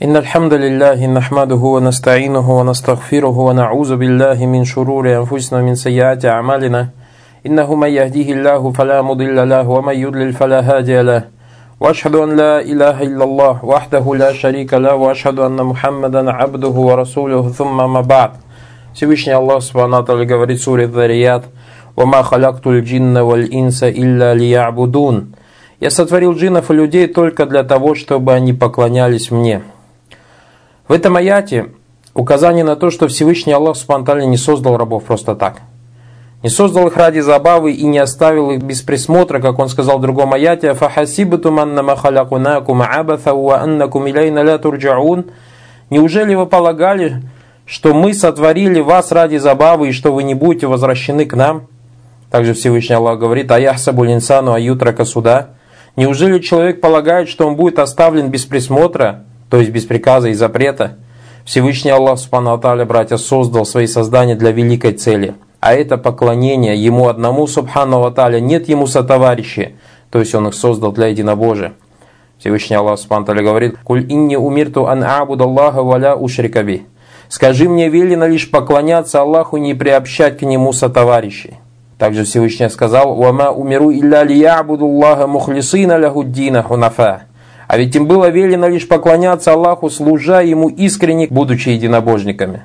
إن الحمد لله نحمده ونستعينه ونستغفره ونعوذ بالله من شرور أنفسنا من سيئات أعمالنا. إنه من يهديه الله فلا مضل له ومن يضلل فلا هادي له. وأشهد أن لا إله إلا الله وحده لا شريك له وأشهد أن محمدا عبده ورسوله. ثم ما بعد. Всевышний Аллах Субхану Аталию говорит в суре Дарият «Вама халактуль джинна валь инса илля лиябудун» «Я сотворил джиннов и людей только для того, чтобы они поклонялись мне». В этом аяте указание на то, что Всевышний Аллах Субхану не создал рабов просто так. Не создал их ради забавы и не оставил их без присмотра, как он сказал в другом аяте «Фахасибтум аннама халякунакум абатха ва аннакум илейна ля турджаун» Неужели вы полагали, что мы сотворили вас ради забавы и что вы не будете возвращены к нам. Также Всевышний Аллах говорит, а яхсабу линсану аютрака суда. Неужели человек полагает, что он будет оставлен без присмотра, то есть без приказа и запрета? Всевышний Аллах, Субхану братья, создал свои создания для великой цели. А это поклонение Ему одному, Субхану Аталя, нет Ему сотоварищи, то есть Он их создал для единобожия. Всевышний Аллах, Субхану Аталя, говорит, «Куль инни умирту ан абуд Аллаха валя ушрикаби». Скажи мне, велено лишь поклоняться Аллаху, не приобщать к Нему сотоварищей. Также Всевышний сказал, «Вама умиру илля лиябуду Аллаха мухлисина лягуддина хунафа». А ведь им было велено лишь поклоняться Аллаху, служа Ему искренне, будучи единобожниками.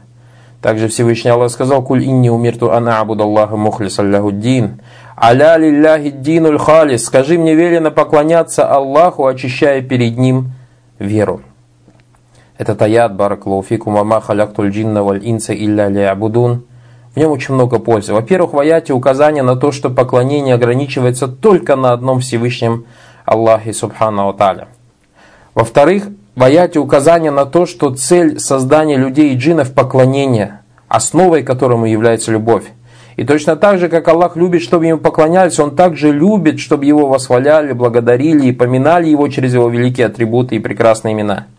Также Всевышний Аллах сказал, «Куль инни умирту ана абуду Аллаха мухлиса лягуддин». «Аля лилляхи динуль халис». Скажи мне, велено поклоняться Аллаху, очищая перед Ним веру. Этот аят «Баракалуфикум вама халяктуль джинна валь инса илля лиабудун» В нем очень много пользы. Во-первых, в аяте указание на то, что поклонение ограничивается только на одном Всевышнем Аллахе Субхану Таля. Во-вторых, в аяте указание на то, что цель создания людей и джинов – поклонение, основой которому является любовь. И точно так же, как Аллах любит, чтобы ему поклонялись, Он также любит, чтобы его восхваляли, благодарили и поминали его через его великие атрибуты и прекрасные имена –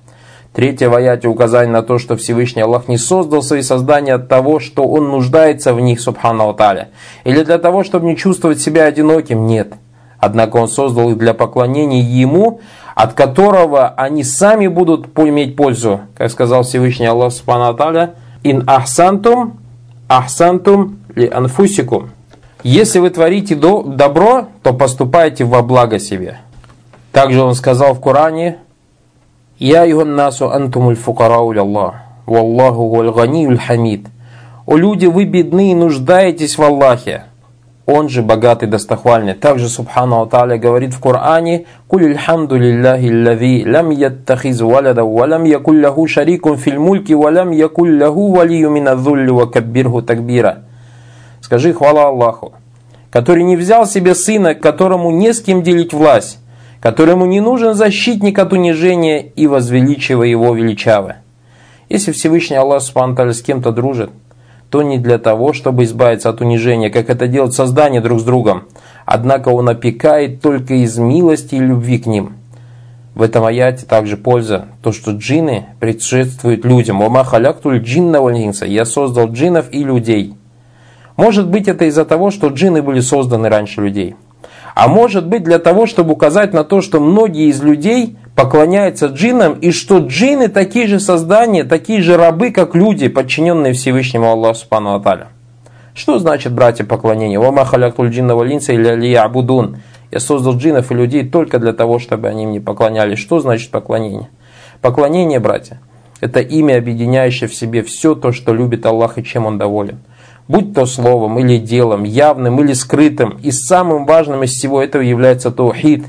Третье в аяте указание на то, что Всевышний Аллах не создал свои создания от того, что Он нуждается в них, субхану Аталя, или для того, чтобы не чувствовать себя одиноким, нет. Однако Он создал их для поклонения Ему, от которого они сами будут иметь пользу. Как сказал Всевышний Аллах Субхану Аталя, «Ин ахсантум, ахсантум ли анфусикум». Если вы творите добро, то поступайте во благо себе. Также он сказал в Коране, «Я юганнасу антумуль фукарау Аллах, валлаху гуль хамид». «О люди, вы бедны и нуждаетесь в Аллахе». Он же богатый, достохвальный. Также Субхану Аталя говорит в Коране «Куль хамду лилляхи лави лам яттахиз валада валам якуль лаху филь мульки валам якуль валию минадзулли ва каббирху такбира». Скажи хвала Аллаху, который не взял себе сына, которому не с кем делить власть, которому не нужен защитник от унижения и возвеличивая его величаво. Если Всевышний Аллах Субхану с кем-то дружит, то не для того, чтобы избавиться от унижения, как это делают создания друг с другом, однако он опекает только из милости и любви к ним. В этом аяте также польза, то, что джинны предшествуют людям. «Ома халяктуль джинна вальнинса» «Я создал джиннов и людей». Может быть, это из-за того, что джинны были созданы раньше людей – а может быть для того, чтобы указать на то, что многие из людей поклоняются джиннам, и что джинны такие же создания, такие же рабы, как люди, подчиненные Всевышнему Аллаху Субхану Аталя. Что значит, братья, поклонение? «Вама халякуль джинна валинса или алия абудун». Я создал джиннов и людей только для того, чтобы они мне поклонялись. Что значит поклонение? Поклонение, братья, это имя, объединяющее в себе все то, что любит Аллах и чем Он доволен будь то словом или делом, явным или скрытым, и самым важным из всего этого является таухид.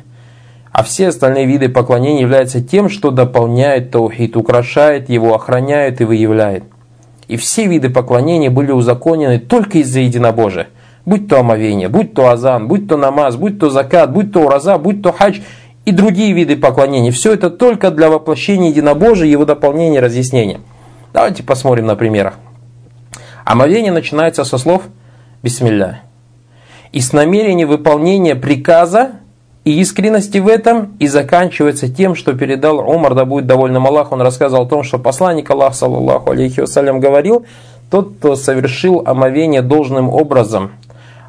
А все остальные виды поклонения являются тем, что дополняет таухид, украшает его, охраняет и выявляет. И все виды поклонения были узаконены только из-за единобожия. Будь то омовение, будь то азан, будь то намаз, будь то закат, будь то ураза, будь то хадж и другие виды поклонений. Все это только для воплощения единобожия, его дополнения разъяснения. Давайте посмотрим на примерах. Омовение начинается со слов «Бисмилля». И с намерения выполнения приказа и искренности в этом и заканчивается тем, что передал Умар, да будет довольным Аллах. Он рассказал о том, что посланник Аллах, саллаллаху алейхи вассалям, говорил, тот, кто совершил омовение должным образом,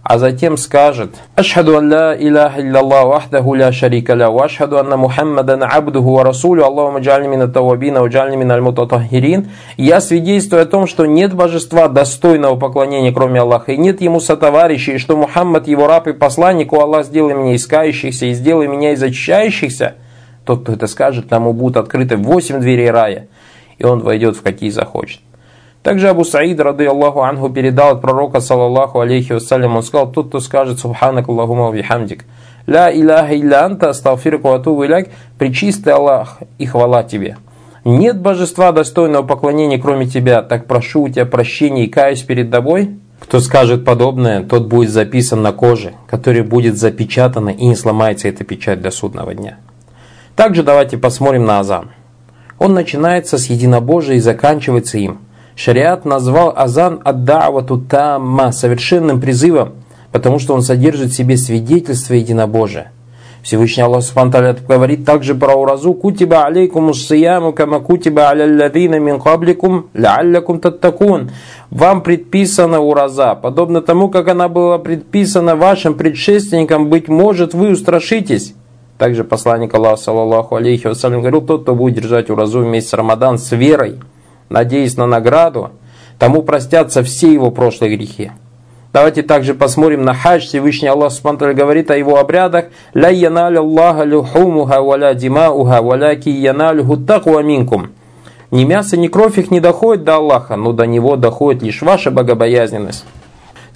а затем скажет «Ашхаду ан ла илляха илляллах вахдаху ля шарика ля, ва ашхаду анна Мухаммадан абдуху ва расулю, Аллахума джальни мина тавабина, ва джальни мина аль Я свидетельствую о том, что нет божества достойного поклонения, кроме Аллаха, и нет ему сотоварищей, и что Мухаммад его раб и посланник, у Аллах сделай меня искающихся, и сделай меня из очищающихся, тот, кто это скажет, тому будут открыты восемь дверей рая, и он войдет в какие захочет. Также Абу Саид, рады Аллаху Анху, передал от пророка, саллаллаху алейхи вассалям, он сказал, тот, кто скажет, субханак Аллахума вихамдик, ля иляха илля анта, асталфирку ату иляк, причистый Аллах и хвала тебе. Нет божества достойного поклонения, кроме тебя, так прошу у тебя прощения и каюсь перед тобой. Кто скажет подобное, тот будет записан на коже, которая будет запечатана и не сломается эта печать до судного дня. Также давайте посмотрим на азан. Он начинается с единобожия и заканчивается им – Шариат назвал азан ад-да'вату тамма совершенным призывом, потому что он содержит в себе свидетельство единобожия. Всевышний Аллах Субхану говорит также про уразу «Кутиба алейкум уссияму, кама кутиба алялладина мин кабликум, ляллякум таттакун». Вам предписана ураза, подобно тому, как она была предписана вашим предшественникам, быть может, вы устрашитесь. Также посланник Аллаха, саллаллаху алейхи вассалям, говорил, тот, кто будет держать уразу вместе с Рамадан с верой – надеясь на награду, тому простятся все его прошлые грехи. Давайте также посмотрим на хадж. Всевышний Аллах Субтитры говорит о его обрядах. «Ля яналю Аллаха люхумуха валя димауха валя ки яналюху таква минкум». Ни мясо, ни кровь их не доходит до Аллаха, но до него доходит лишь ваша богобоязненность.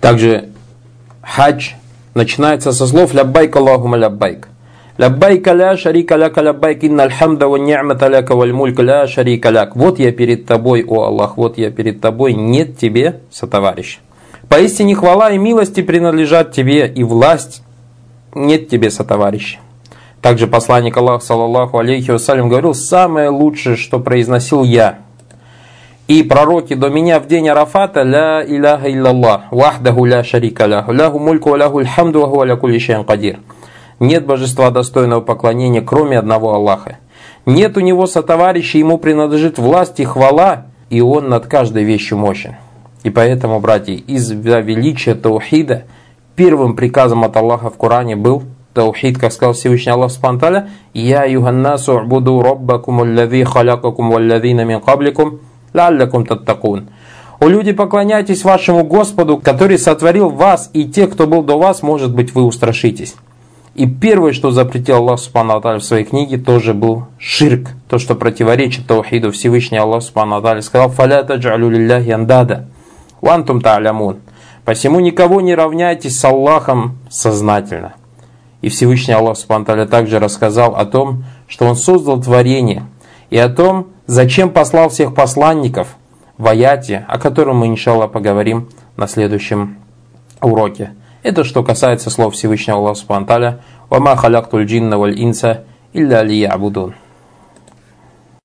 Также хадж начинается со слов «Ляббайк Аллахума ляббайк». Ляббайка ля шарика ляка ляббайк инна альхамда ва ни'мата ляка валь мулька ля шарика ляк. Вот я перед тобой, о Аллах, вот я перед тобой, нет тебе сотоварища. Поистине хвала и милости принадлежат тебе, и власть нет тебе сотоварища. Также посланник Аллаха, саллаллаху алейхи вассалям, говорил, самое лучшее, что произносил я, и пророки до меня в день Арафата, ля иляха иллаллах, вахдаху ля шарика ляху, ляху мульку ляху альхамду ва ля кулли кадир. Нет божества достойного поклонения, кроме одного Аллаха. Нет у него сотоварища, ему принадлежит власть и хвала, и он над каждой вещью мощен. И поэтому, братья, из-за величия Таухида первым приказом от Аллаха в Коране был Таухид, как сказал Всевышний Аллах Спанталя, «Я юханнасу убуду роббакум аллави халякакум валлавина мин кабликум, лаллакум таттакун». О люди, поклоняйтесь вашему Господу, который сотворил вас, и тех, кто был до вас, может быть, вы устрашитесь. И первое, что запретил Аллах Субхану в своей книге, тоже был ширк, то, что противоречит Таухиду Всевышний Аллах Субхану сказал «Фаля таджалю лилляхи андада, вантум та'лямун». Посему никого не равняйтесь с Аллахом сознательно. И Всевышний Аллах Субхану также рассказал о том, что Он создал творение, и о том, зачем послал всех посланников в аяте, о котором мы, иншаллах, поговорим на следующем уроке. Это что касается слов Всевышнего Аллаха Субхану «Вама халяктуль джинна валь инса илля лиябудун».